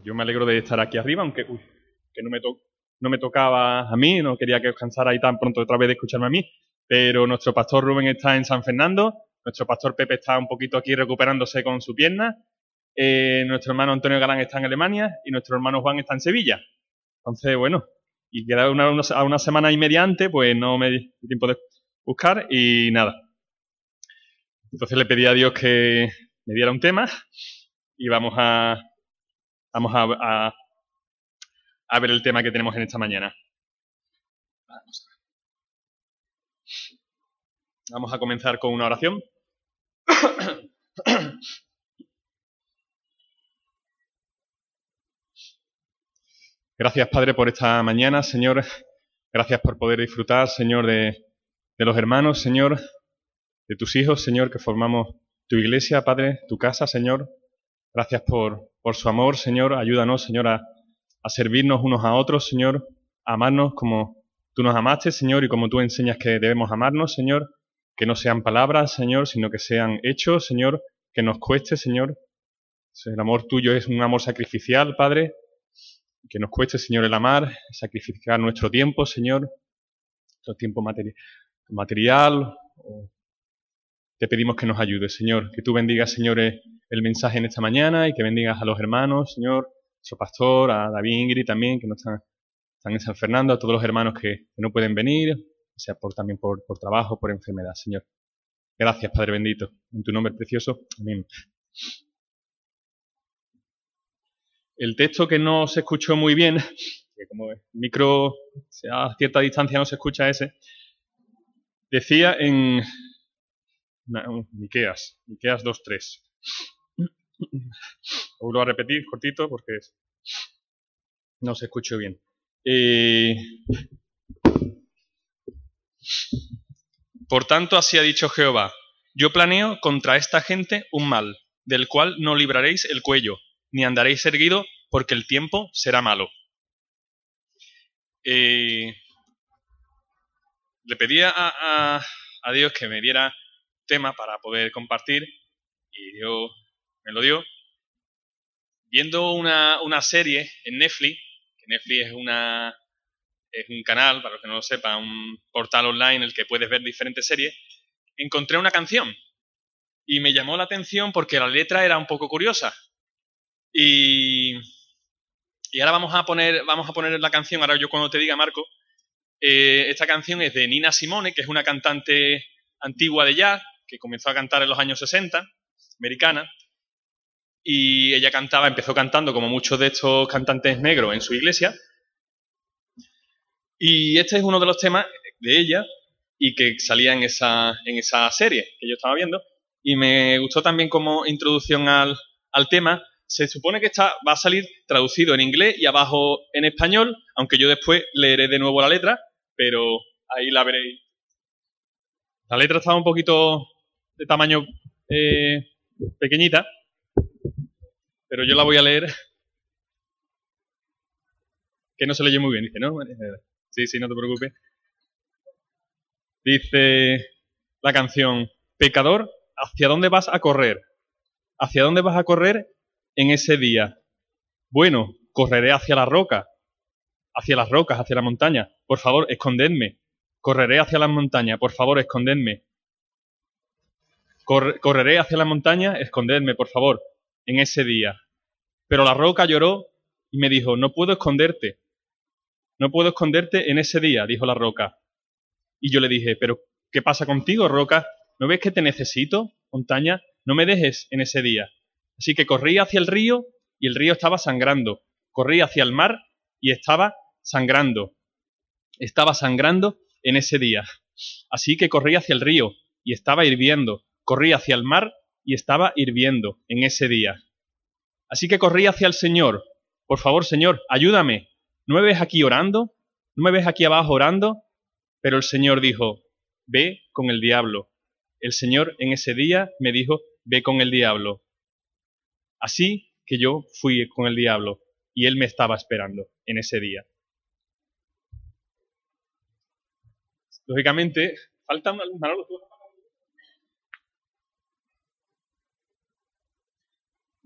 pues yo me alegro de estar aquí arriba, aunque uy, que no me, no me tocaba a mí, no quería que os cansara ahí tan pronto otra vez de escucharme a mí, pero nuestro pastor Rubén está en San Fernando, nuestro pastor Pepe está un poquito aquí recuperándose con su pierna, eh, nuestro hermano Antonio Galán está en Alemania y nuestro hermano Juan está en Sevilla. Entonces, bueno, y queda una, a una semana y media antes, pues no me di tiempo de buscar y nada. Entonces le pedí a Dios que me diera un tema y vamos a, vamos a, a, ver el tema que tenemos en esta mañana. Vamos a comenzar con una oración. Gracias, Padre, por esta mañana, Señor. Gracias por poder disfrutar, Señor, de, de los hermanos, Señor, de tus hijos, Señor, que formamos tu iglesia, Padre, tu casa, Señor. Gracias por, por su amor, Señor. Ayúdanos, Señor, a, servirnos unos a otros, Señor, a amarnos como tú nos amaste, Señor, y como tú enseñas que debemos amarnos, Señor. Que no sean palabras, Señor, sino que sean hechos, Señor, que nos cueste, Señor. El amor tuyo es un amor sacrificial, Padre. Que nos cueste, Señor, el amar, sacrificar nuestro tiempo, Señor, nuestro tiempo material. Te pedimos que nos ayudes, Señor, que tú bendigas, Señor, el mensaje en esta mañana y que bendigas a los hermanos, Señor, a su pastor, a David Ingrid también, que no están, están en San Fernando, a todos los hermanos que, no pueden venir, sea por, también por, por trabajo, por enfermedad, Señor. Gracias, Padre bendito. En tu nombre precioso. Amén. El texto que no se escuchó muy bien, que como el micro a cierta distancia no se escucha ese, decía en Miqueas, Miqueas 2.3. Lo vuelvo a repetir cortito porque no se escuchó bien. Eh, por tanto, así ha dicho Jehová, yo planeo contra esta gente un mal, del cual no libraréis el cuello, ni andaréis erguido, porque el tiempo será malo. Eh, le pedía a, a Dios que me diera tema para poder compartir y Dios me lo dio. Viendo una, una serie en Netflix, que Netflix es, una, es un canal, para los que no lo sepan, un portal online en el que puedes ver diferentes series, encontré una canción y me llamó la atención porque la letra era un poco curiosa. Y, y ahora vamos a poner vamos a poner la canción, ahora yo cuando te diga Marco, eh, esta canción es de Nina Simone, que es una cantante antigua de jazz, que comenzó a cantar en los años 60, americana, y ella cantaba, empezó cantando como muchos de estos cantantes negros en su iglesia, y este es uno de los temas de ella y que salía en esa, en esa serie que yo estaba viendo, y me gustó también como introducción al, al tema, se supone que está, va a salir traducido en inglés y abajo en español, aunque yo después leeré de nuevo la letra, pero ahí la veréis. La letra estaba un poquito de tamaño eh, pequeñita, pero yo la voy a leer. Que no se lee muy bien, dice, ¿no? Sí, sí, no te preocupes. Dice la canción, pecador, ¿hacia dónde vas a correr? ¿Hacia dónde vas a correr en ese día? Bueno, correré hacia la roca, hacia las rocas, hacia la montaña. Por favor, escondedme. Correré hacia las montañas. Por favor, escondedme. Correré hacia la montaña. Escondedme, por favor, en ese día. Pero la roca lloró y me dijo, no puedo esconderte. No puedo esconderte en ese día, dijo la roca. Y yo le dije, pero ¿qué pasa contigo, roca? ¿No ves que te necesito, montaña? No me dejes en ese día. Así que corrí hacia el río y el río estaba sangrando. Corrí hacia el mar y estaba sangrando. Estaba sangrando en ese día. Así que corrí hacia el río y estaba hirviendo. Corrí hacia el mar y estaba hirviendo en ese día. Así que corrí hacia el Señor. Por favor, Señor, ayúdame. ¿No me ves aquí orando? ¿No me ves aquí abajo orando? Pero el Señor dijo, ve con el diablo. El Señor en ese día me dijo, ve con el diablo. Así que yo fui con el diablo y él me estaba esperando en ese día. Lógicamente, falta una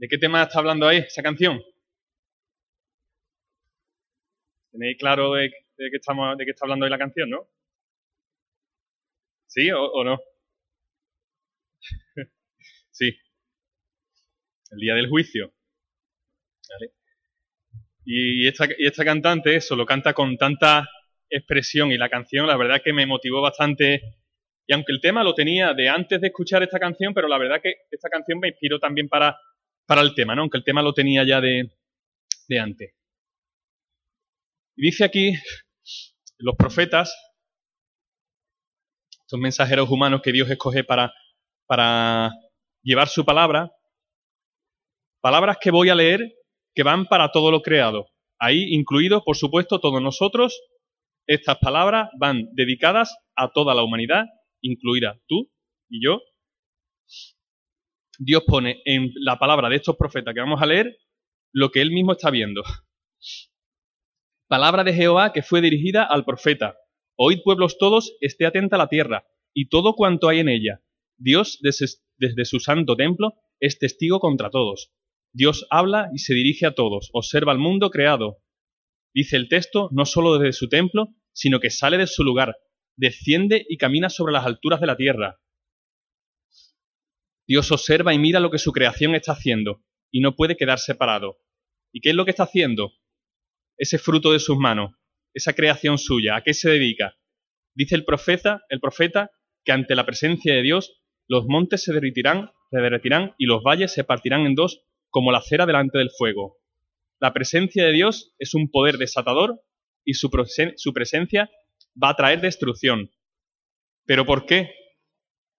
¿De qué tema está hablando ahí esa canción? ¿Tenéis claro de, qué está hablando hoy la canción, no? ¿Sí o, no? sí. El día del juicio. Y, esta, y esta cantante eso lo canta con tanta expresión y la canción la verdad que me motivó bastante y aunque el tema lo tenía de antes de escuchar esta canción, pero la verdad que esta canción me inspiró también para, para el tema, ¿no? aunque el tema lo tenía ya de, de antes. Y dice aquí, los profetas, estos mensajeros humanos que Dios escoge para, para llevar su palabra, palabras que voy a leer que van para todo lo creado. Ahí incluido, por supuesto, todos nosotros. Estas palabras van dedicadas a toda la humanidad incluida tú y yo, Dios pone en la palabra de estos profetas que vamos a leer lo que él mismo está viendo. Palabra de Jehová que fue dirigida al profeta. Oíd pueblos todos, esté atenta la tierra y todo cuanto hay en ella. Dios desde, su santo templo es testigo contra todos. Dios habla y se dirige a todos, observa el mundo creado. Dice el texto, no solo desde su templo, sino que sale de su lugar, desciende y camina sobre las alturas de la tierra. Dios observa y mira lo que su creación está haciendo y no puede quedar separado. ¿Y qué es lo que está haciendo? Ese fruto de sus manos, esa creación suya, ¿a qué se dedica? Dice el profeta, el profeta que ante la presencia de Dios los montes se derretirán, se derretirán y los valles se partirán en dos como la cera delante del fuego. La presencia de Dios es un poder desatador y su, su presencia va a traer destrucción. ¿Pero por qué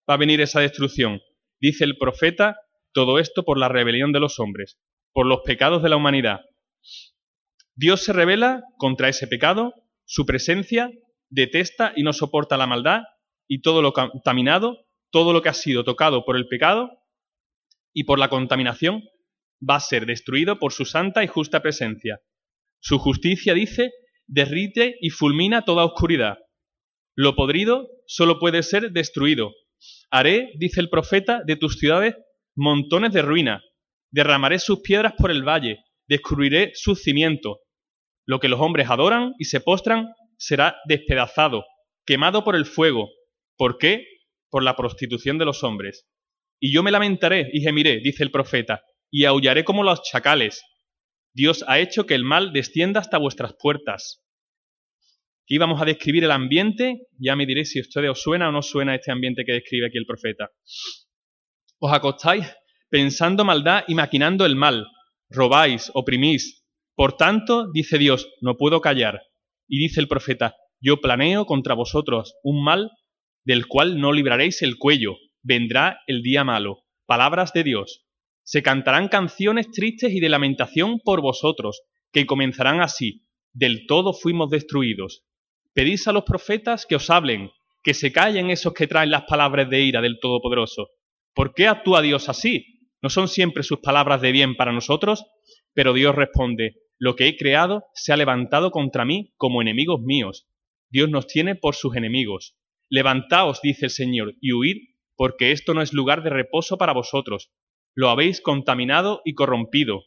va a venir esa destrucción? Dice el profeta, todo esto por la rebelión de los hombres, por los pecados de la humanidad. Dios se revela contra ese pecado, su presencia detesta y no soporta la maldad y todo lo contaminado, todo lo que ha sido tocado por el pecado y por la contaminación va a ser destruido por su santa y justa presencia. Su justicia, dice, derrite y fulmina toda oscuridad. Lo podrido solo puede ser destruido. Haré, dice el profeta, de tus ciudades montones de ruina. Derramaré sus piedras por el valle, descubriré sus cimientos. Lo que los hombres adoran y se postran será despedazado, quemado por el fuego. ¿Por qué? Por la prostitución de los hombres. Y yo me lamentaré y gemiré, dice el profeta, y aullaré como los chacales, Dios ha hecho que el mal descienda hasta vuestras puertas. Aquí vamos a describir el ambiente, ya me diréis si ustedes os suena o no suena este ambiente que describe aquí el profeta. Os acostáis pensando maldad y maquinando el mal, robáis, oprimís. Por tanto, dice Dios, no puedo callar. Y dice el profeta, yo planeo contra vosotros un mal del cual no libraréis el cuello, vendrá el día malo. Palabras de Dios. Se cantarán canciones tristes y de lamentación por vosotros, que comenzarán así, del todo fuimos destruidos. Pedís a los profetas que os hablen, que se callen esos que traen las palabras de ira del Todopoderoso. ¿Por qué actúa Dios así? ¿No son siempre sus palabras de bien para nosotros? Pero Dios responde, lo que he creado se ha levantado contra mí como enemigos míos. Dios nos tiene por sus enemigos. Levantaos, dice el Señor, y huid, porque esto no es lugar de reposo para vosotros, lo habéis contaminado y corrompido.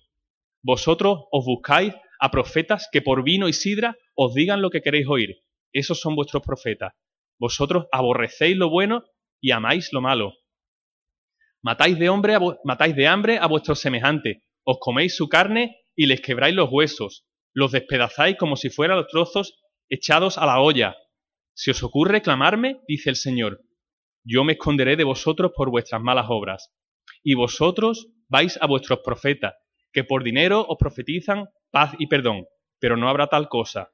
Vosotros os buscáis a profetas que por vino y sidra os digan lo que queréis oír. Esos son vuestros profetas. Vosotros aborrecéis lo bueno y amáis lo malo. Matáis de, hombre matáis de hambre a vuestros semejantes, os coméis su carne y les quebráis los huesos, los despedazáis como si fueran los trozos echados a la olla. Si os ocurre clamarme, dice el Señor, yo me esconderé de vosotros por vuestras malas obras y vosotros vais a vuestros profetas, que por dinero os profetizan paz y perdón, pero no habrá tal cosa.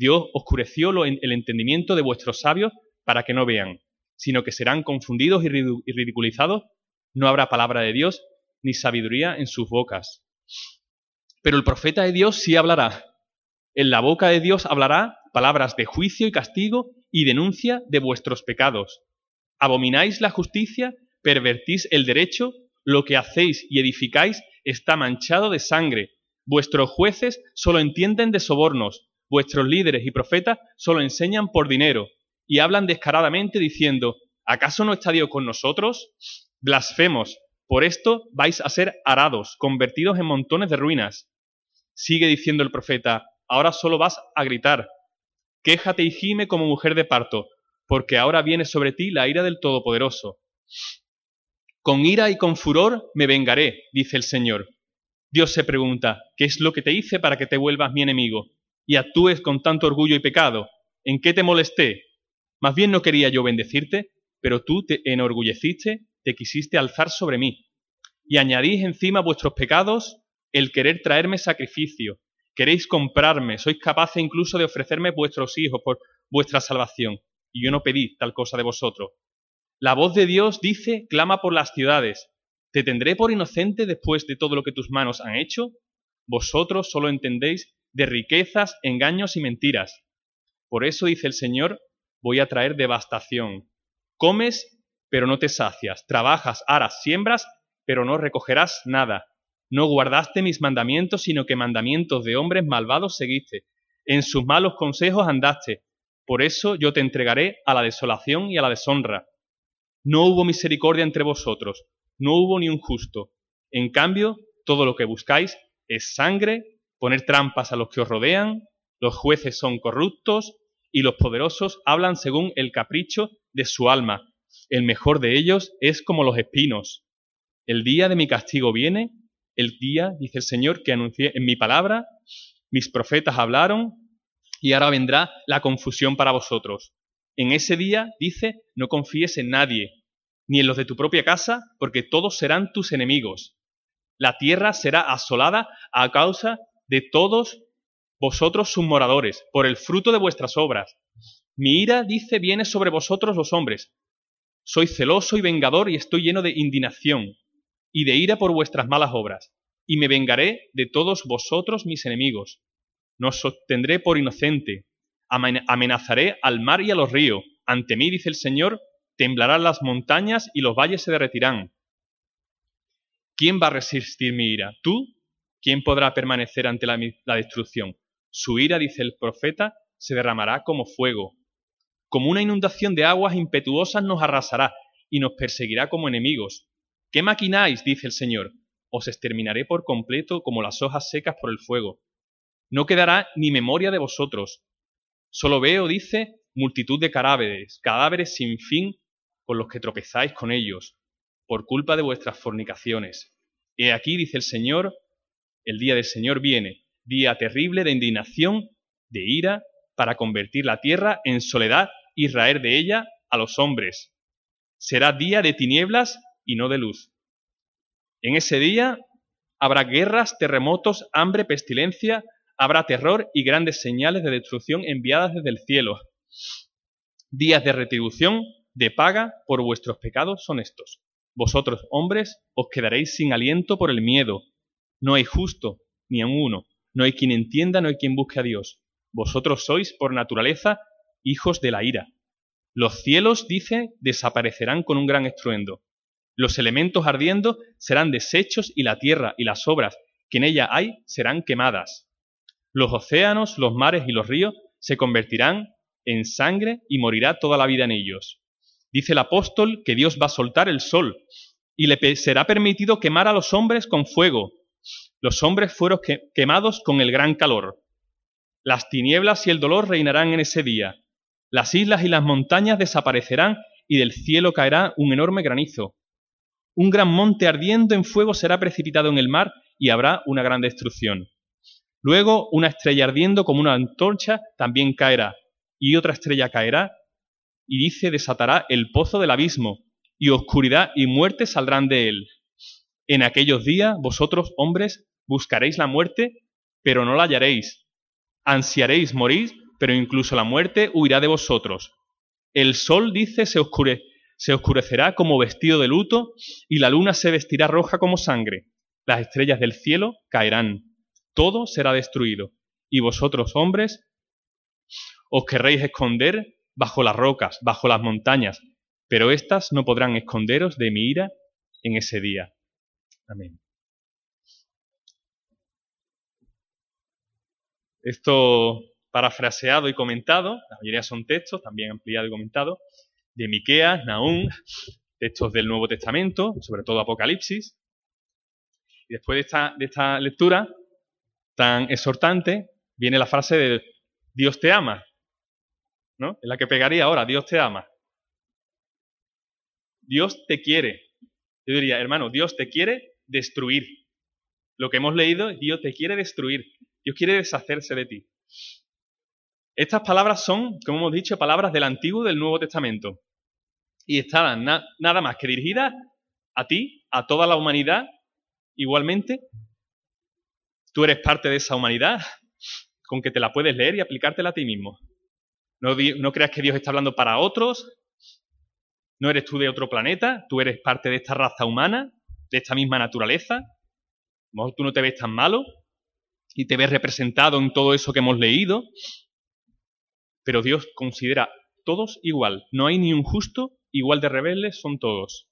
Dios oscureció el entendimiento de vuestros sabios para que no vean, sino que serán confundidos y ridiculizados. No habrá palabra de Dios ni sabiduría en sus bocas. Pero el profeta de Dios sí hablará. En la boca de Dios hablará palabras de juicio y castigo y denuncia de vuestros pecados. ¿Abomináis la justicia pervertís el derecho, lo que hacéis y edificáis está manchado de sangre. Vuestros jueces solo entienden de sobornos, vuestros líderes y profetas solo enseñan por dinero, y hablan descaradamente diciendo, ¿acaso no está Dios con nosotros? Blasfemos, por esto vais a ser arados, convertidos en montones de ruinas. Sigue diciendo el profeta, ahora solo vas a gritar. Quéjate y gime como mujer de parto, porque ahora viene sobre ti la ira del Todopoderoso. Con ira y con furor me vengaré, dice el Señor. Dios se pregunta, ¿qué es lo que te hice para que te vuelvas mi enemigo y actúes con tanto orgullo y pecado? ¿En qué te molesté? Más bien no quería yo bendecirte, pero tú te enorgulleciste, te quisiste alzar sobre mí. Y añadís encima vuestros pecados el querer traerme sacrificio. Queréis comprarme, sois capaces incluso de ofrecerme vuestros hijos por vuestra salvación. Y yo no pedí tal cosa de vosotros. La voz de Dios dice, clama por las ciudades. ¿Te tendré por inocente después de todo lo que tus manos han hecho? Vosotros solo entendéis de riquezas, engaños y mentiras. Por eso dice el Señor, voy a traer devastación. Comes, pero no te sacias. Trabajas, aras, siembras, pero no recogerás nada. No guardaste mis mandamientos, sino que mandamientos de hombres malvados seguiste. En sus malos consejos andaste. Por eso yo te entregaré a la desolación y a la deshonra. No hubo misericordia entre vosotros, no hubo ni un justo. En cambio, todo lo que buscáis es sangre, poner trampas a los que os rodean, los jueces son corruptos y los poderosos hablan según el capricho de su alma. El mejor de ellos es como los espinos. El día de mi castigo viene, el día, dice el Señor, que anuncié en mi palabra, mis profetas hablaron, y ahora vendrá la confusión para vosotros. En ese día, dice, no confíes en nadie, ni en los de tu propia casa, porque todos serán tus enemigos. La tierra será asolada a causa de todos vosotros sus moradores, por el fruto de vuestras obras. Mi ira, dice, viene sobre vosotros los hombres. Soy celoso y vengador y estoy lleno de indignación y de ira por vuestras malas obras, y me vengaré de todos vosotros mis enemigos. No os sostendré por inocente, amenazaré al mar y a los ríos. Ante mí, dice el Señor, temblarán las montañas y los valles se derretirán. ¿Quién va a resistir mi ira? ¿Tú? ¿Quién podrá permanecer ante la, destrucción? Su ira, dice el profeta, se derramará como fuego. Como una inundación de aguas impetuosas nos arrasará y nos perseguirá como enemigos. ¿Qué maquináis? dice el Señor. Os exterminaré por completo como las hojas secas por el fuego. No quedará ni memoria de vosotros. Solo veo, dice, multitud de cadáveres, cadáveres sin fin con los que tropezáis con ellos, por culpa de vuestras fornicaciones. He aquí, dice el Señor, el día del Señor viene, día terrible de indignación, de ira, para convertir la tierra en soledad y raer de ella a los hombres. Será día de tinieblas y no de luz. En ese día habrá guerras, terremotos, hambre, pestilencia, habrá terror y grandes señales de destrucción enviadas desde el cielo. Días de retribución de paga por vuestros pecados son estos. Vosotros, hombres, os quedaréis sin aliento por el miedo. No hay justo, ni aun uno. No hay quien entienda, no hay quien busque a Dios. Vosotros sois, por naturaleza, hijos de la ira. Los cielos, dice, desaparecerán con un gran estruendo. Los elementos ardiendo serán deshechos y la tierra y las obras que en ella hay serán quemadas. Los océanos, los mares y los ríos se convertirán en sangre y morirá toda la vida en ellos. Dice el apóstol que Dios va a soltar el sol y le será permitido quemar a los hombres con fuego. Los hombres fueron quemados con el gran calor. Las tinieblas y el dolor reinarán en ese día. Las islas y las montañas desaparecerán y del cielo caerá un enorme granizo. Un gran monte ardiendo en fuego será precipitado en el mar y habrá una gran destrucción. Luego una estrella ardiendo como una antorcha también caerá, y otra estrella caerá y dice desatará el pozo del abismo, y oscuridad y muerte saldrán de él. En aquellos días vosotros, hombres, buscaréis la muerte, pero no la hallaréis. Ansiaréis morir, pero incluso la muerte huirá de vosotros. El sol, dice, se, se oscurecerá como vestido de luto, y la luna se vestirá roja como sangre. Las estrellas del cielo caerán. Todo será destruido. Y vosotros, hombres, os querréis esconder bajo las rocas, bajo las montañas, pero éstas no podrán esconderos de mi ira en ese día. Amén. Esto parafraseado y comentado, la mayoría son textos, también ampliado y comentado, de Miqueas, Nahum, textos del Nuevo Testamento, sobre todo Apocalipsis. Y después de esta, de esta lectura tan exhortante, viene la frase de Dios te ama, ¿no? Es la que pegaría ahora, Dios te ama. Dios te quiere. Yo diría, hermano, Dios te quiere destruir. Lo que hemos leído, Dios te quiere destruir. Dios quiere deshacerse de ti. Estas palabras son, como hemos dicho, palabras del Antiguo y del Nuevo Testamento. Y estaban nada más que dirigidas a ti, a toda la humanidad, igualmente. Tú eres parte de esa humanidad, con que te la puedes leer y aplicártela a ti mismo. No, no creas que Dios está hablando para otros, no eres tú de otro planeta, tú eres parte de esta raza humana, de esta misma naturaleza. A lo mejor tú no te ves tan malo y te ves representado en todo eso que hemos leído, pero Dios considera todos igual. No hay ni un justo, igual de rebeldes son todos.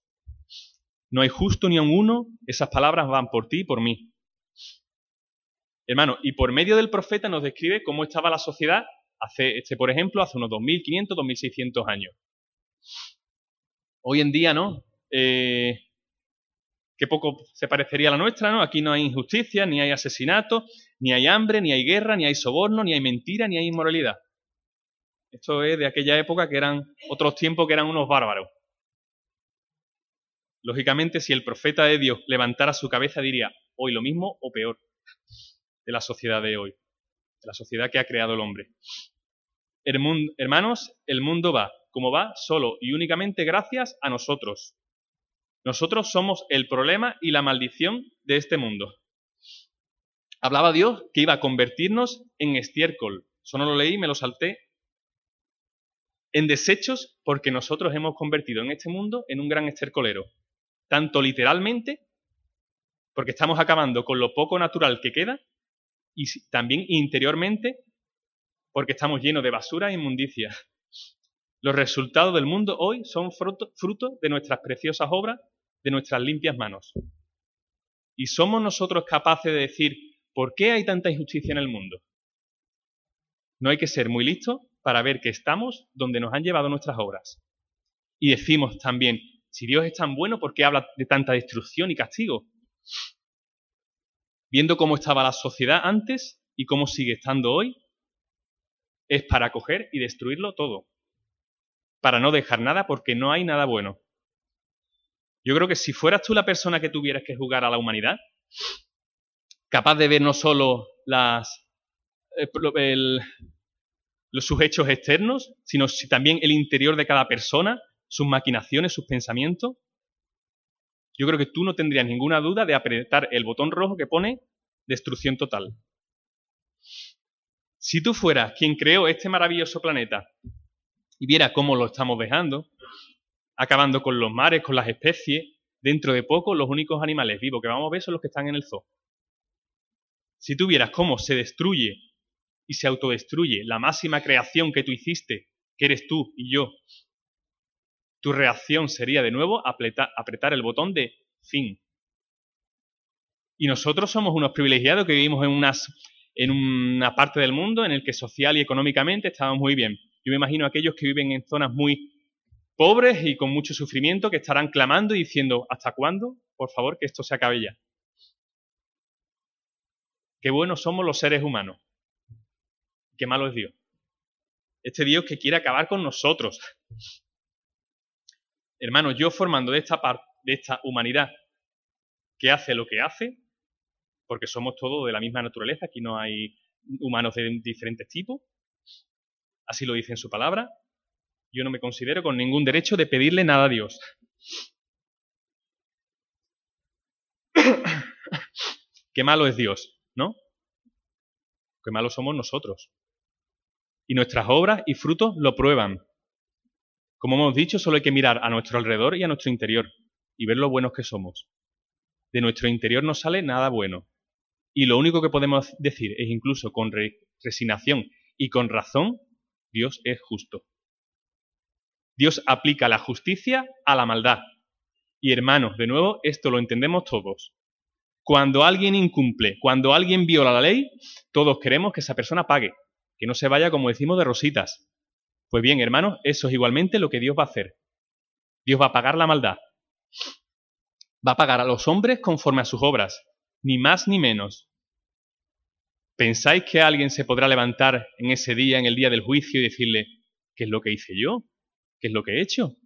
No hay justo ni un uno, esas palabras van por ti y por mí. Hermano, y por medio del profeta nos describe cómo estaba la sociedad hace, este, por ejemplo, hace unos 2500, 2600 años. Hoy en día, ¿no? Eh, qué poco se parecería a la nuestra, ¿no? Aquí no hay injusticia, ni hay asesinato, ni hay hambre, ni hay guerra, ni hay soborno, ni hay mentira, ni hay inmoralidad. Esto es de aquella época que eran otros tiempos que eran unos bárbaros. Lógicamente, si el profeta de Dios levantara su cabeza, diría, hoy lo mismo o peor de la sociedad de hoy, de la sociedad que ha creado el hombre. hermanos, el mundo va como va solo y únicamente gracias a nosotros. Nosotros somos el problema y la maldición de este mundo. Hablaba Dios que iba a convertirnos en estiércol. Eso no lo leí, me lo salté en desechos porque nosotros hemos convertido en este mundo en un gran estercolero. Tanto literalmente, porque estamos acabando con lo poco natural que queda, y también interiormente, porque estamos llenos de basura e inmundicia. Los resultados del mundo hoy son fruto, fruto de nuestras preciosas obras, de nuestras limpias manos. Y somos nosotros capaces de decir, ¿por qué hay tanta injusticia en el mundo? No hay que ser muy listos para ver que estamos donde nos han llevado nuestras obras. Y decimos también, si Dios es tan bueno, ¿por qué habla de tanta destrucción y castigo? Viendo cómo estaba la sociedad antes y cómo sigue estando hoy, es para coger y destruirlo todo. Para no dejar nada porque no hay nada bueno. Yo creo que si fueras tú la persona que tuvieras que jugar a la humanidad, capaz de ver no solo las, eh, el, sus hechos externos, sino también el interior de cada persona, sus maquinaciones, sus pensamientos. Yo creo que tú no tendrías ninguna duda de apretar el botón rojo que pone destrucción total. Si tú fueras quien creó este maravilloso planeta y viera cómo lo estamos dejando, acabando con los mares, con las especies, dentro de poco los únicos animales vivos que vamos a ver son los que están en el zoo. Si tú vieras cómo se destruye y se autodestruye la máxima creación que tú hiciste, que eres tú y yo, tu reacción sería de nuevo apretar, el botón de fin. Y nosotros somos unos privilegiados que vivimos en, en una parte del mundo en el que social y económicamente estamos muy bien. Yo me imagino aquellos que viven en zonas muy pobres y con mucho sufrimiento que estarán clamando y diciendo, ¿hasta cuándo? Por favor, que esto se acabe ya. Qué buenos somos los seres humanos qué malo es Dios. Este Dios que quiere acabar con nosotros. Hermanos, yo formando de esta de esta humanidad que hace lo que hace, porque somos todos de la misma naturaleza, aquí no hay humanos de diferentes tipos, así lo dice en su palabra, yo no me considero con ningún derecho de pedirle nada a Dios. Qué malo es Dios, ¿no? Qué malo somos nosotros y nuestras obras y frutos lo prueban. Como hemos dicho, solo hay que mirar a nuestro alrededor y a nuestro interior y ver lo buenos que somos. De nuestro interior no sale nada bueno. Y lo único que podemos decir es incluso con resignación y con razón, Dios es justo. Dios aplica la justicia a la maldad. Y hermanos, de nuevo, esto lo entendemos todos. Cuando alguien incumple, cuando alguien viola la ley, todos queremos que esa persona pague que no se vaya, como decimos, de rositas. Pues bien, hermanos, eso es igualmente lo que Dios va a hacer. Dios va a pagar la maldad. Va a pagar a los hombres conforme a sus obras, ni más ni menos. ¿Pensáis que alguien se podrá levantar en ese día, en el día del juicio, y decirle, ¿qué es lo que hice yo? ¿Qué es lo que he hecho?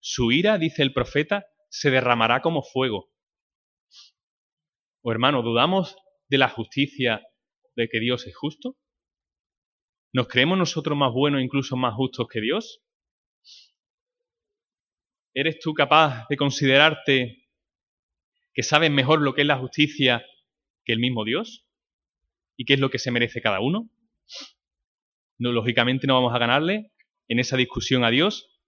Su ira, dice el profeta, se derramará como fuego. O hermano, ¿dudamos de la justicia de que Dios es justo? ¿Nos creemos nosotros más buenos, incluso más justos que Dios? ¿Eres tú capaz de considerarte que sabes mejor lo que es la justicia que el mismo Dios? ¿Y qué es lo que se merece cada uno? No, lógicamente no vamos a ganarle en esa discusión a Dios,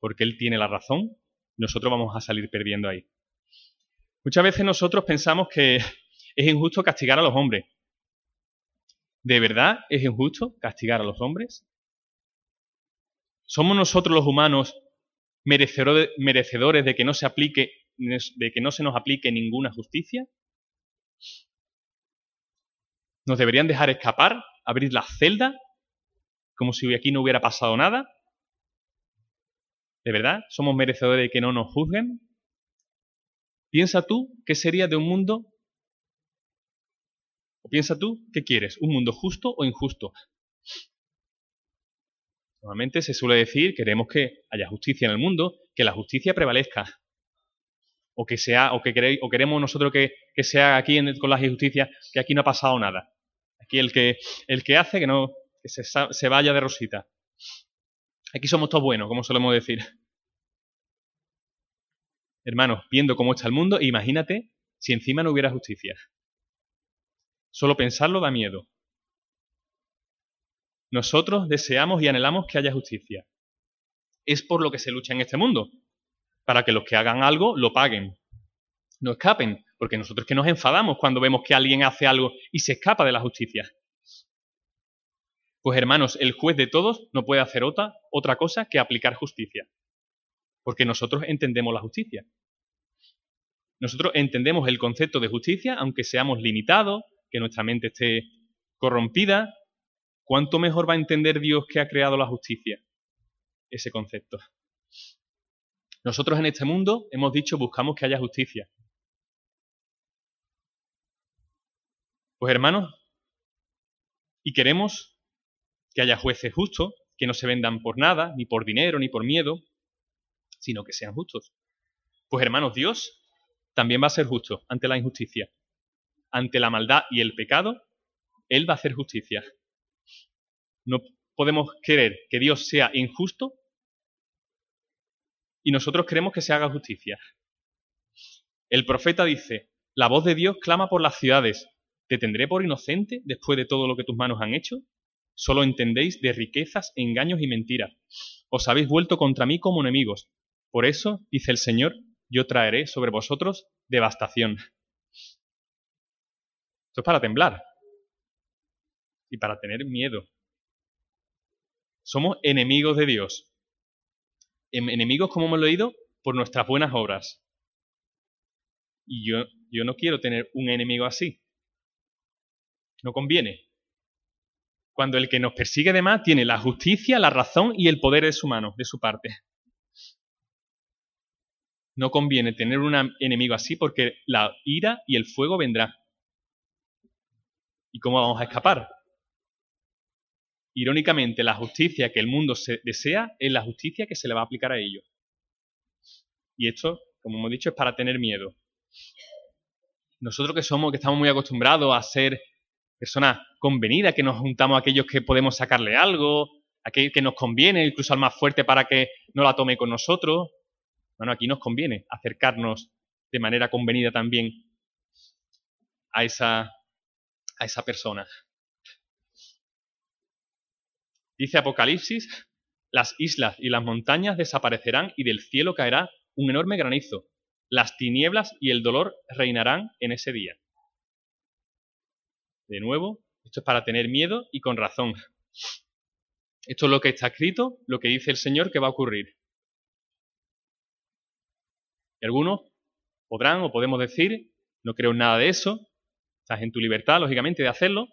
porque Él tiene la razón, nosotros vamos a salir perdiendo ahí. Muchas veces nosotros pensamos que es injusto castigar a los hombres. ¿De verdad es injusto castigar a los hombres? ¿Somos nosotros los humanos merecedores de que no se aplique, de que no se nos aplique ninguna justicia? ¿Nos deberían dejar escapar, abrir la celda, como si aquí no hubiera pasado nada? ¿De verdad? ¿Somos merecedores de que no nos juzguen? Piensa tú qué sería de un mundo, o piensa tú qué quieres, un mundo justo o injusto. Normalmente se suele decir, queremos que haya justicia en el mundo, que la justicia prevalezca. O que sea, o que queréis, o queremos nosotros que, sea aquí en, con la injusticia, que aquí no ha pasado nada. Aquí el que, el que hace que no se, se vaya de rosita. Aquí somos todos buenos, como solemos decir. Hermanos, viendo cómo está el mundo, imagínate si encima no hubiera justicia. Solo pensarlo da miedo. Nosotros deseamos y anhelamos que haya justicia. Es por lo que se lucha en este mundo, para que los que hagan algo lo paguen, no escapen, porque nosotros que nos enfadamos cuando vemos que alguien hace algo y se escapa de la justicia. Pues hermanos, el juez de todos no puede hacer otra, otra cosa que aplicar justicia, porque nosotros entendemos la justicia. Nosotros entendemos el concepto de justicia, aunque seamos limitados, que nuestra mente esté corrompida, ¿cuánto mejor va a entender Dios que ha creado la justicia? Ese concepto. Nosotros en este mundo hemos dicho buscamos que haya justicia. Pues hermanos, y queremos que haya jueces justos, que no se vendan por nada, ni por dinero, ni por miedo, sino que sean justos. Pues hermanos, Dios también va a ser justo ante la injusticia. Ante la maldad y el pecado, Él va a hacer justicia. No podemos querer que Dios sea injusto y nosotros queremos que se haga justicia. El profeta dice, la voz de Dios clama por las ciudades, ¿te tendré por inocente después de todo lo que tus manos han hecho? Solo entendéis de riquezas, engaños y mentiras. Os habéis vuelto contra mí como enemigos. Por eso, dice el Señor, yo traeré sobre vosotros devastación. Esto es para temblar y para tener miedo. Somos enemigos de Dios. Em, enemigos, como hemos leído, por nuestras buenas obras. Y yo, yo no quiero tener un enemigo así. No conviene. Cuando el que nos persigue además tiene la justicia, la razón y el poder de su mano, de su parte. No conviene tener un enemigo así porque la ira y el fuego vendrá. ¿Y cómo vamos a escapar? Irónicamente, la justicia que el mundo se desea es la justicia que se le va a aplicar a ellos. Y esto, como hemos dicho, es para tener miedo. Nosotros que somos, que estamos muy acostumbrados a ser personas convenidas, que nos juntamos a aquellos que podemos sacarle algo, aquel que nos conviene, incluso al más fuerte para que no la tome con nosotros. Bueno, aquí nos conviene acercarnos de manera convenida también a esa, a esa persona. Dice Apocalipsis, las islas y las montañas desaparecerán y del cielo caerá un enorme granizo. Las tinieblas y el dolor reinarán en ese día. De nuevo, esto es para tener miedo y con razón. Esto es lo que está escrito, lo que dice el Señor que va a ocurrir. Y algunos podrán o podemos decir, no creo en nada de eso, estás en tu libertad, lógicamente, de hacerlo,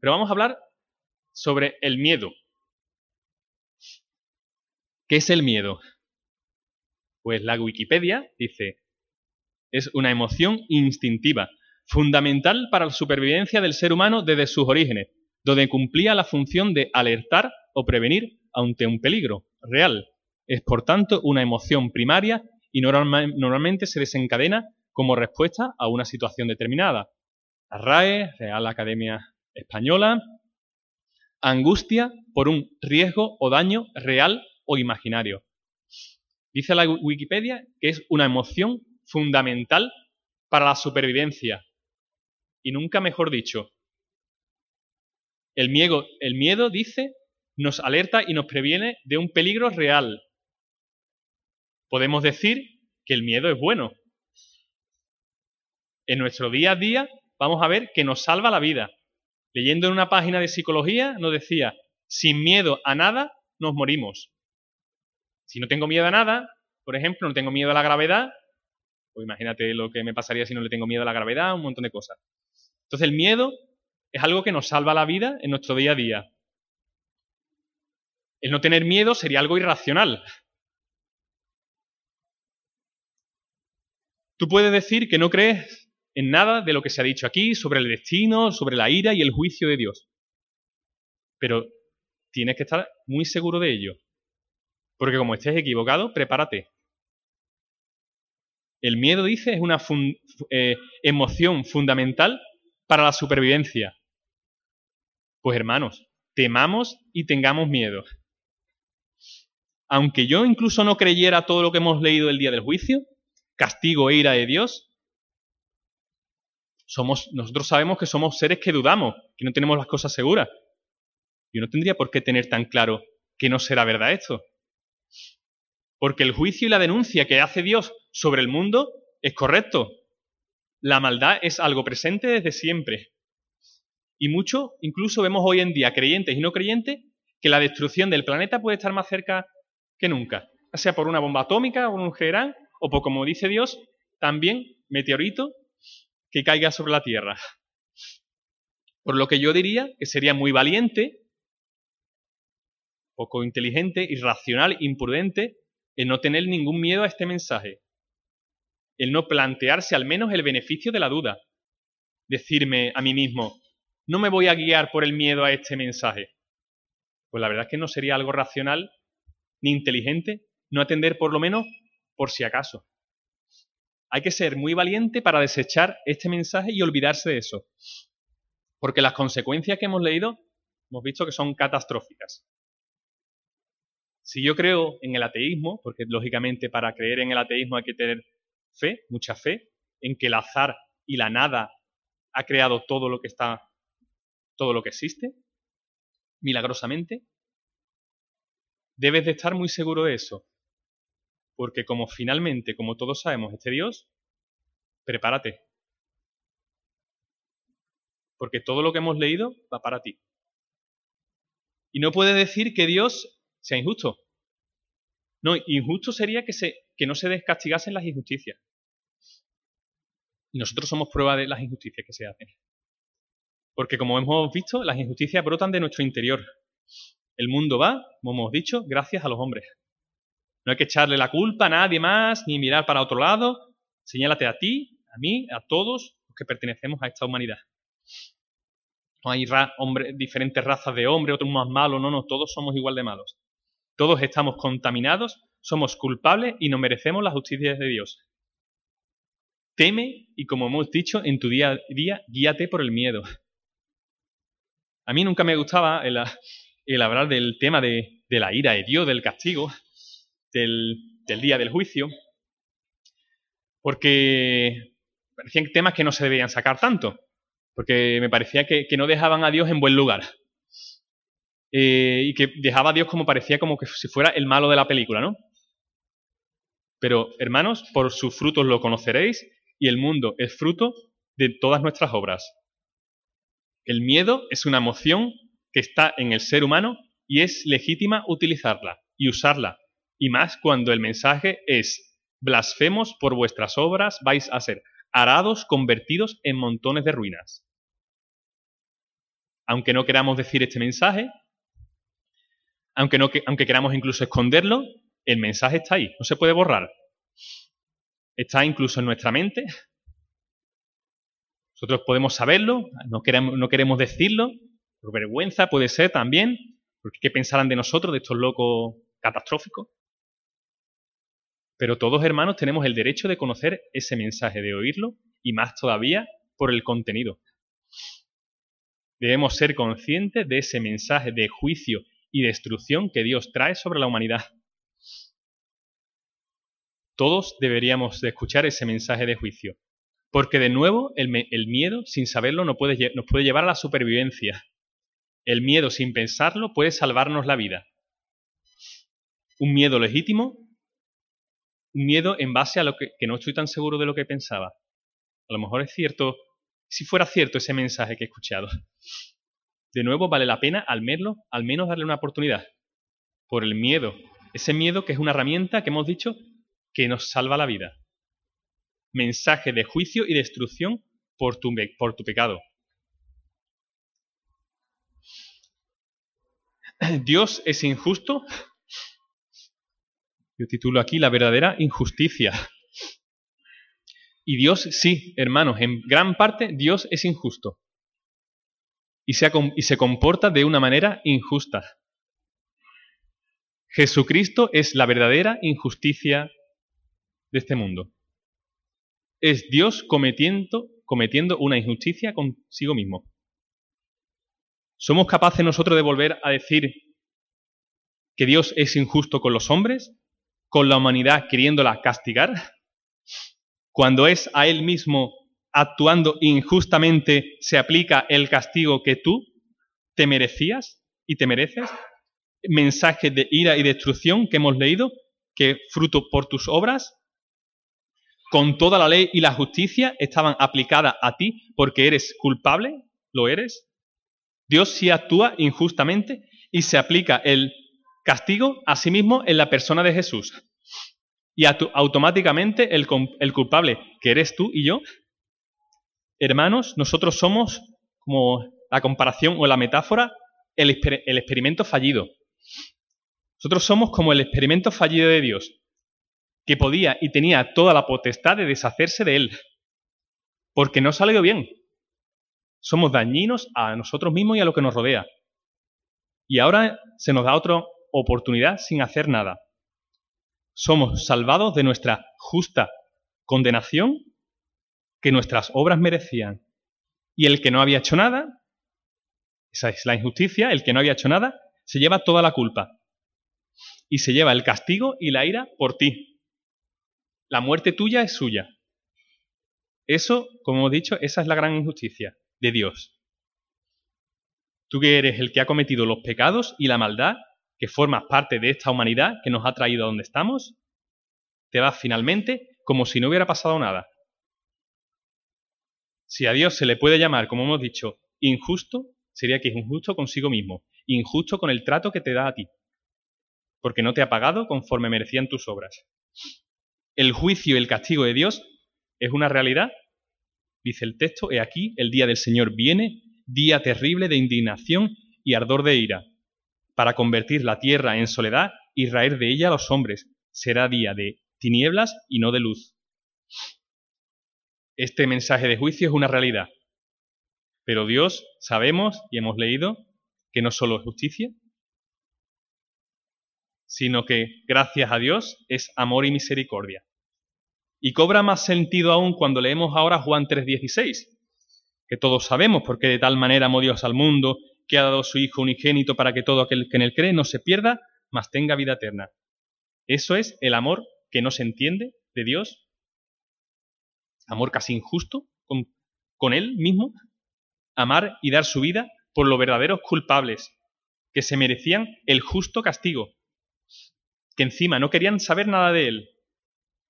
pero vamos a hablar sobre el miedo. ¿Qué es el miedo? Pues la Wikipedia dice, es una emoción instintiva, fundamental para la supervivencia del ser humano desde sus orígenes, donde cumplía la función de alertar o prevenir ante un peligro real. Es por tanto una emoción primaria y normalmente se desencadena como respuesta a una situación determinada. La RAE, Real Academia Española, angustia por un riesgo o daño real o imaginario. Dice la Wikipedia que es una emoción fundamental para la supervivencia. Y nunca mejor dicho. El miedo, el miedo, dice, nos alerta y nos previene de un peligro real. Podemos decir que el miedo es bueno. En nuestro día a día vamos a ver que nos salva la vida. Leyendo en una página de psicología nos decía, sin miedo a nada nos morimos. Si no tengo miedo a nada, por ejemplo, no tengo miedo a la gravedad, pues imagínate lo que me pasaría si no le tengo miedo a la gravedad, un montón de cosas. Entonces el miedo es algo que nos salva la vida en nuestro día a día. El no tener miedo sería algo irracional. Tú puedes decir que no crees en nada de lo que se ha dicho aquí sobre el destino, sobre la ira y el juicio de Dios. Pero tienes que estar muy seguro de ello. Porque como estés equivocado, prepárate. El miedo, dice, es una eh, emoción fundamental para la supervivencia. Pues hermanos, temamos y tengamos miedo. Aunque yo incluso no creyera todo lo que hemos leído el día del juicio, castigo e ira de Dios, somos, nosotros sabemos que somos seres que dudamos, que no tenemos las cosas seguras. Yo no tendría por qué tener tan claro que no será verdad esto. Porque el juicio y la denuncia que hace Dios sobre el mundo es correcto. La maldad es algo presente desde siempre. Y mucho, incluso vemos hoy en día, creyentes y no creyentes, que la destrucción del planeta puede estar más cerca que nunca. Ya sea por una bomba atómica o un gerán, o por, como dice Dios, también meteorito que caiga sobre la Tierra. Por lo que yo diría que sería muy valiente, poco inteligente, irracional, imprudente, el no tener ningún miedo a este mensaje. El no plantearse al menos el beneficio de la duda. Decirme a mí mismo, no me voy a guiar por el miedo a este mensaje. Pues la verdad es que no sería algo racional ni inteligente no atender por lo menos por si acaso. Hay que ser muy valiente para desechar este mensaje y olvidarse de eso. Porque las consecuencias que hemos leído hemos visto que son catastróficas. Si yo creo en el ateísmo, porque lógicamente para creer en el ateísmo hay que tener fe, mucha fe, en que el azar y la nada ha creado todo lo que está, todo lo que existe, milagrosamente, debes de estar muy seguro de eso. Porque como finalmente, como todos sabemos, este Dios, prepárate. Porque todo lo que hemos leído va para ti. Y no puede decir que Dios sea injusto. No, injusto sería que, se, que no se descastigasen las injusticias. Y nosotros somos prueba de las injusticias que se hacen. Porque como hemos visto, las injusticias brotan de nuestro interior. El mundo va, como hemos dicho, gracias a los hombres. No hay que echarle la culpa a nadie más, ni mirar para otro lado. Señálate a ti, a mí, a todos los que pertenecemos a esta humanidad. No hay diferentes razas de hombres, otros más malos, no, no, todos somos igual de malos. Todos estamos contaminados, somos culpables y no merecemos la justicia de Dios. Teme y, como hemos dicho, en tu día a día, guíate por el miedo. A mí nunca me gustaba el, hablar del tema de, la ira de Dios, del castigo, del, día del juicio, porque parecían temas que no se debían sacar tanto, porque me parecía que no dejaban a Dios en buen lugar. Eh, y que dejaba a Dios como parecía como que si fuera el malo de la película, ¿no? Pero, hermanos, por sus frutos lo conoceréis y el mundo es fruto de todas nuestras obras. El miedo es una emoción que está en el ser humano y es legítima utilizarla y usarla, y más cuando el mensaje es blasfemos por vuestras obras vais a ser arados convertidos en montones de ruinas. Aunque no queramos decir este mensaje, aunque, aunque queramos incluso esconderlo, el mensaje está ahí, no se puede borrar. Está incluso en nuestra mente. Nosotros podemos saberlo, no queremos, decirlo, por vergüenza puede ser también, porque ¿qué pensarán de nosotros, de estos locos catastróficos? Pero todos hermanos tenemos el derecho de conocer ese mensaje, de oírlo, y más todavía por el contenido. Debemos ser conscientes de ese mensaje de juicio y destrucción que Dios trae sobre la humanidad. Todos deberíamos de escuchar ese mensaje de juicio, porque de nuevo el, miedo, sin saberlo, nos puede, nos puede llevar a la supervivencia. El miedo, sin pensarlo, puede salvarnos la vida. Un miedo legítimo, un miedo en base a lo que, que no estoy tan seguro de lo que pensaba. A lo mejor es cierto, si fuera cierto ese mensaje que he escuchado. De nuevo, vale la pena al menos, al menos darle una oportunidad. Por el miedo. Ese miedo que es una herramienta que hemos dicho que nos salva la vida. Mensaje de juicio y destrucción por tu, por tu pecado. Dios es injusto. Yo titulo aquí la verdadera injusticia. Y Dios, sí, hermanos, en gran parte Dios es injusto. Y se, y se comporta de una manera injusta. Jesucristo es la verdadera injusticia de este mundo. Es Dios cometiendo, cometiendo una injusticia consigo mismo. ¿Somos capaces nosotros de volver a decir que Dios es injusto con los hombres, con la humanidad queriéndola castigar? Cuando es a Él mismo actuando injustamente se aplica el castigo que tú te merecías y te mereces? Mensaje de ira y destrucción que hemos leído, que fruto por tus obras con toda la ley y la justicia estaban aplicadas a ti porque eres culpable, lo eres. Dios sí actúa injustamente y se aplica el castigo a sí mismo en la persona de Jesús. Y automáticamente el, culpable, que eres tú y yo, hermanos, nosotros somos, como la comparación o la metáfora, el experimento fallido. Nosotros somos como el experimento fallido de Dios que podía y tenía toda la potestad de deshacerse de él, porque no ha salido bien. Somos dañinos a nosotros mismos y a lo que nos rodea. Y ahora se nos da otra oportunidad sin hacer nada. Somos salvados de nuestra justa condenación que nuestras obras merecían. Y el que no había hecho nada, esa es la injusticia, el que no había hecho nada, se lleva toda la culpa. Y se lleva el castigo y la ira por ti, la muerte tuya es suya. Eso, como hemos dicho, esa es la gran injusticia de Dios. Tú que eres el que ha cometido los pecados y la maldad, que formas parte de esta humanidad que nos ha traído a donde estamos, te vas finalmente como si no hubiera pasado nada. Si a Dios se le puede llamar, como hemos dicho, injusto, sería que es injusto consigo mismo, injusto con el trato que te da a ti, porque no te ha pagado conforme merecían tus obras el juicio y el castigo de Dios es una realidad. Dice el texto, he aquí, el día del Señor viene, día terrible de indignación y ardor de ira, para convertir la tierra en soledad y raer de ella a los hombres. Será día de tinieblas y no de luz. Este mensaje de juicio es una realidad. Pero Dios, sabemos y hemos leído, que no solo es justicia, sino que, gracias a Dios, es amor y misericordia. Y cobra más sentido aún cuando leemos ahora Juan 3:16, que todos sabemos, porque de tal manera amó Dios al mundo, que ha dado su Hijo unigénito para que todo aquel que en él cree no se pierda, mas tenga vida eterna. Eso es el amor que no se entiende de Dios, amor casi injusto con, con Él mismo, amar y dar su vida por los verdaderos culpables, que se merecían el justo castigo, que encima no querían saber nada de él.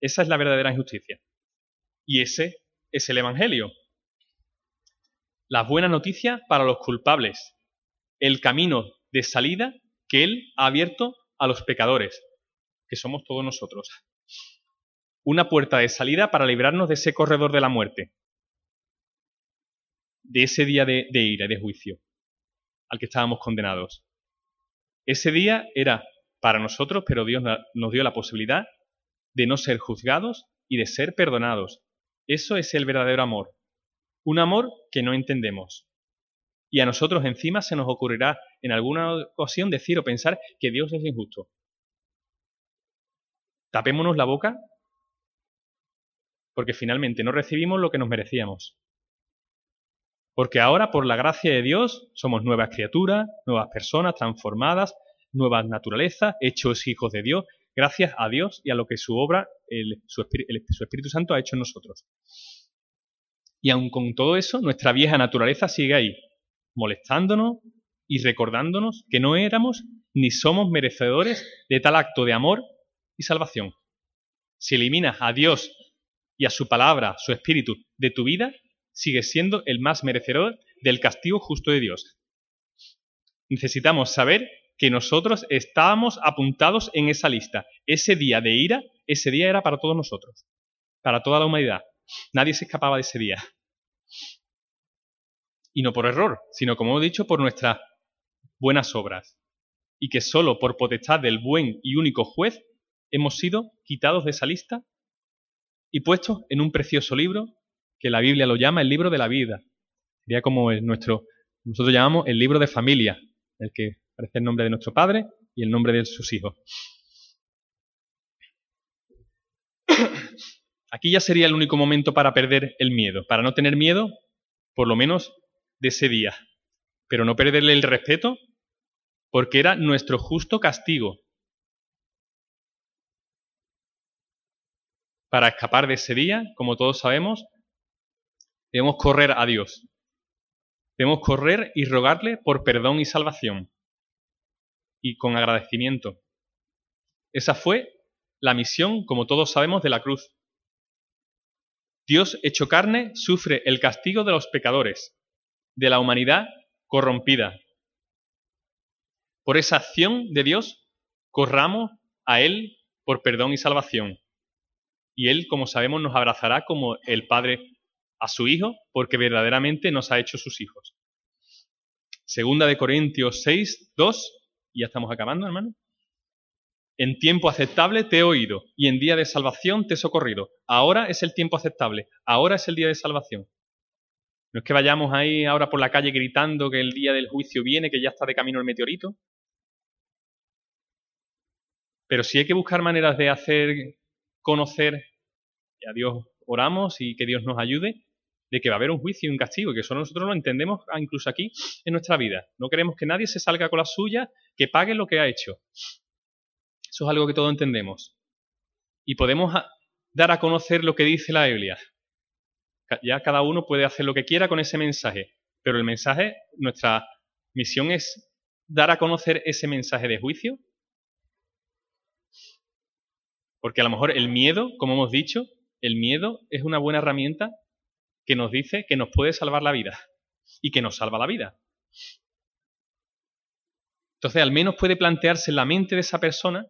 Esa es la verdadera injusticia. Y ese es el Evangelio. La buena noticia para los culpables. El camino de salida que Él ha abierto a los pecadores, que somos todos nosotros. Una puerta de salida para librarnos de ese corredor de la muerte, de ese día de, ira y de juicio al que estábamos condenados. Ese día era para nosotros, pero Dios nos dio la posibilidad de no ser juzgados y de ser perdonados. Eso es el verdadero amor. Un amor que no entendemos. Y a nosotros encima se nos ocurrirá en alguna ocasión decir o pensar que Dios es injusto. Tapémonos la boca porque finalmente no recibimos lo que nos merecíamos. Porque ahora, por la gracia de Dios, somos nuevas criaturas, nuevas personas transformadas, nuevas naturalezas, hechos hijos de Dios, gracias a Dios y a lo que su obra, su, Espíritu Santo ha hecho en nosotros. Y aun con todo eso, nuestra vieja naturaleza sigue ahí, molestándonos y recordándonos que no éramos ni somos merecedores de tal acto de amor y salvación. Si eliminas a Dios y a su palabra, su espíritu, de tu vida, sigues siendo el más merecedor del castigo justo de Dios. Necesitamos saber que nosotros estábamos apuntados en esa lista. Ese día de ira, ese día era para todos nosotros, para toda la humanidad. Nadie se escapaba de ese día. Y no por error, sino como he dicho, por nuestras buenas obras. Y que solo por potestad del buen y único juez hemos sido quitados de esa lista y puestos en un precioso libro que la Biblia lo llama el libro de la vida. Sería como nuestro, nosotros llamamos el libro de familia, el que aparece el nombre de nuestro padre y el nombre de sus hijos. Aquí ya sería el único momento para perder el miedo, para no tener miedo, por lo menos de ese día, pero no perderle el respeto, porque era nuestro justo castigo, Para escapar de ese día, como todos sabemos, debemos correr a Dios. Debemos correr y rogarle por perdón y salvación. Y con agradecimiento. Esa fue la misión, como todos sabemos, de la cruz. Dios hecho carne sufre el castigo de los pecadores, de la humanidad corrompida. Por esa acción de Dios, corramos a Él por perdón y salvación y Él, como sabemos, nos abrazará como el Padre a su Hijo, porque verdaderamente nos ha hecho sus hijos. Segunda de Corintios 6, 2, y ya estamos acabando, hermano. En tiempo aceptable te he oído, y en día de salvación te he socorrido. Ahora es el tiempo aceptable, ahora es el día de salvación. No es que vayamos ahí ahora por la calle gritando que el día del juicio viene, que ya está de camino el meteorito. Pero sí hay que buscar maneras de hacer conocer, y a Dios oramos y que Dios nos ayude, de que va a haber un juicio y un castigo, que eso nosotros lo entendemos incluso aquí en nuestra vida. No queremos que nadie se salga con la suya, que pague lo que ha hecho. Eso es algo que todos entendemos. Y podemos dar a conocer lo que dice la Biblia. Ya cada uno puede hacer lo que quiera con ese mensaje, pero el mensaje, nuestra misión es dar a conocer ese mensaje de juicio porque a lo mejor el miedo, como hemos dicho, el miedo es una buena herramienta que nos dice que nos puede salvar la vida y que nos salva la vida. Entonces, al menos puede plantearse en la mente de esa persona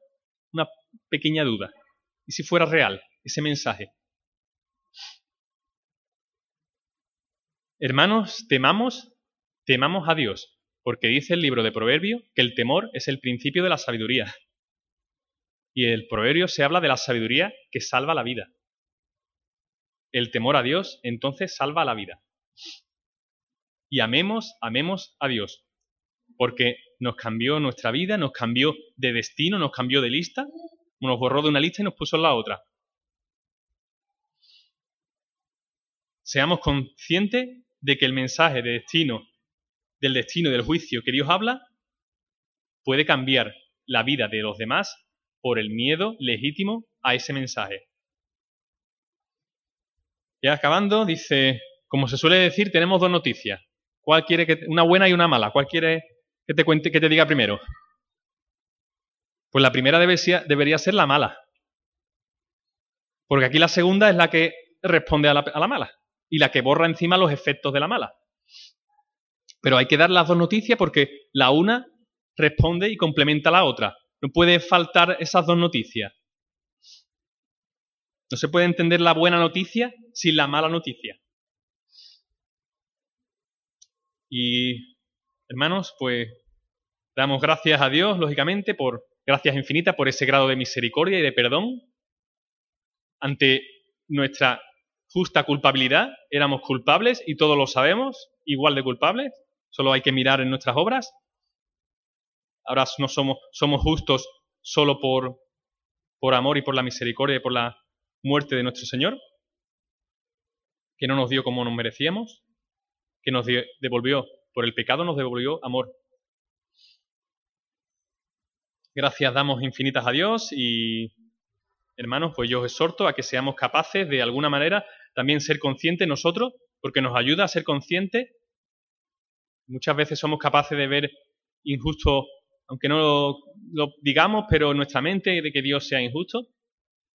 una pequeña duda. ¿Y si fuera real ese mensaje? Hermanos, temamos, temamos a Dios, porque dice el libro de Proverbio que el temor es el principio de la sabiduría. Y el proverbio se habla de la sabiduría que salva la vida. El temor a Dios entonces salva la vida. Y amemos, amemos a Dios. Porque nos cambió nuestra vida, nos cambió de destino, nos cambió de lista, nos borró de una lista y nos puso en la otra. Seamos conscientes de que el mensaje de destino, del destino del juicio que Dios habla, puede cambiar la vida de los demás por el miedo legítimo a ese mensaje. Y acabando, dice, como se suele decir, tenemos dos noticias. ¿Cuál quiere que una buena y una mala? ¿Cuál quiere que te cuente, que te diga primero? Pues la primera debería, ser la mala. Porque aquí la segunda es la que responde a la, a la mala y la que borra encima los efectos de la mala. Pero hay que dar las dos noticias porque la una responde y complementa a la otra. No puede faltar esas dos noticias. No se puede entender la buena noticia sin la mala noticia. Y, hermanos, pues damos gracias a Dios, lógicamente, por gracias infinitas por ese grado de misericordia y de perdón ante nuestra justa culpabilidad, éramos culpables y todos lo sabemos, igual de culpables, solo hay que mirar en nuestras obras. Ahora no somos, somos justos solo por, por amor y por la misericordia y por la muerte de nuestro Señor, que no nos dio como nos merecíamos, que nos devolvió, por el pecado nos devolvió amor. Gracias damos infinitas a Dios y, hermanos, pues yo os exhorto a que seamos capaces de alguna manera también ser conscientes nosotros, porque nos ayuda a ser conscientes. Muchas veces somos capaces de ver injusto, aunque no lo, lo digamos, pero en nuestra mente de que Dios sea injusto.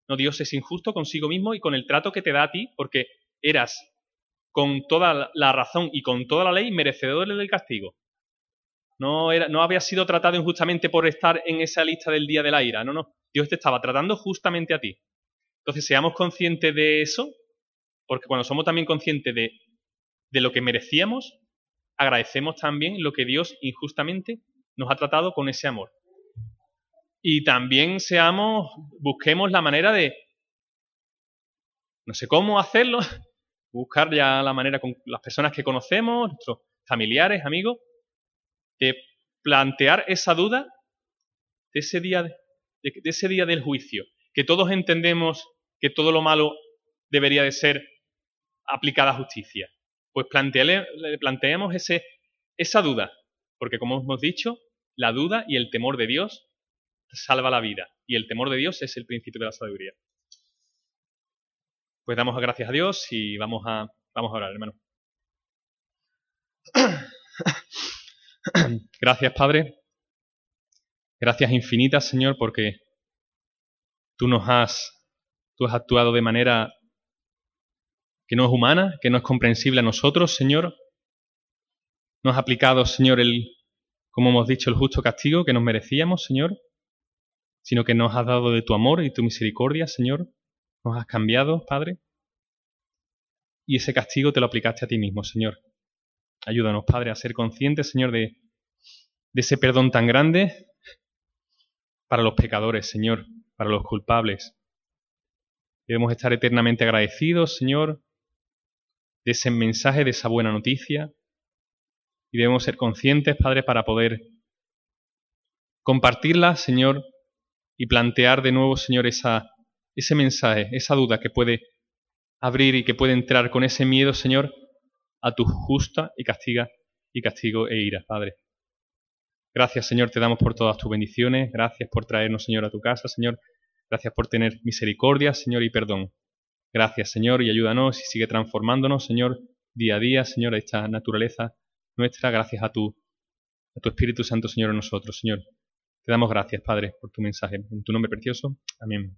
No, Dios es injusto consigo mismo y con el trato que te da a ti, porque eras con toda la razón y con toda la ley merecedor del castigo. No, era, no había sido tratado injustamente por estar en esa lista del día de la ira. No, no. Dios te estaba tratando justamente a ti. Entonces, seamos conscientes de eso, porque cuando somos también conscientes de, de lo que merecíamos, agradecemos también lo que Dios injustamente nos ha tratado con ese amor. Y también seamos, busquemos la manera de, no sé cómo hacerlo, buscar ya la manera con las personas que conocemos, nuestros familiares, amigos, de plantear esa duda de ese día, de, ese día del juicio, que todos entendemos que todo lo malo debería de ser aplicada justicia. Pues planteemos ese, esa duda, porque como hemos dicho, la duda y el temor de Dios salva la vida, y el temor de Dios es el principio de la sabiduría. Pues damos gracias a Dios y vamos a, vamos a orar, hermano. Gracias, Padre. Gracias infinitas, Señor, porque tú nos has, tú has actuado de manera que no es humana, que no es comprensible a nosotros, Señor. Nos has aplicado, Señor, el, como hemos dicho, el justo castigo que nos merecíamos, Señor, sino que nos has dado de tu amor y tu misericordia, Señor. Nos has cambiado, Padre. Y ese castigo te lo aplicaste a ti mismo, Señor. Ayúdanos, Padre, a ser conscientes, Señor, de, de ese perdón tan grande para los pecadores, Señor, para los culpables. Debemos estar eternamente agradecidos, Señor, de ese mensaje, de esa buena noticia. Y debemos ser conscientes, Padre, para poder compartirla, Señor, y plantear de nuevo, Señor, esa, ese mensaje, esa duda que puede abrir y que puede entrar con ese miedo, Señor, a tu justa y castiga y castigo e ira, Padre. Gracias, Señor, te damos por todas tus bendiciones. Gracias por traernos, Señor, a tu casa, Señor. Gracias por tener misericordia, Señor, y perdón. Gracias, Señor, y ayúdanos y sigue transformándonos, Señor, día a día, Señor, a esta naturaleza nuestra, gracias a tu, a tu Espíritu Santo, Señor, en nosotros, Señor. Te damos gracias, Padre, por tu mensaje. En tu nombre precioso. Amén.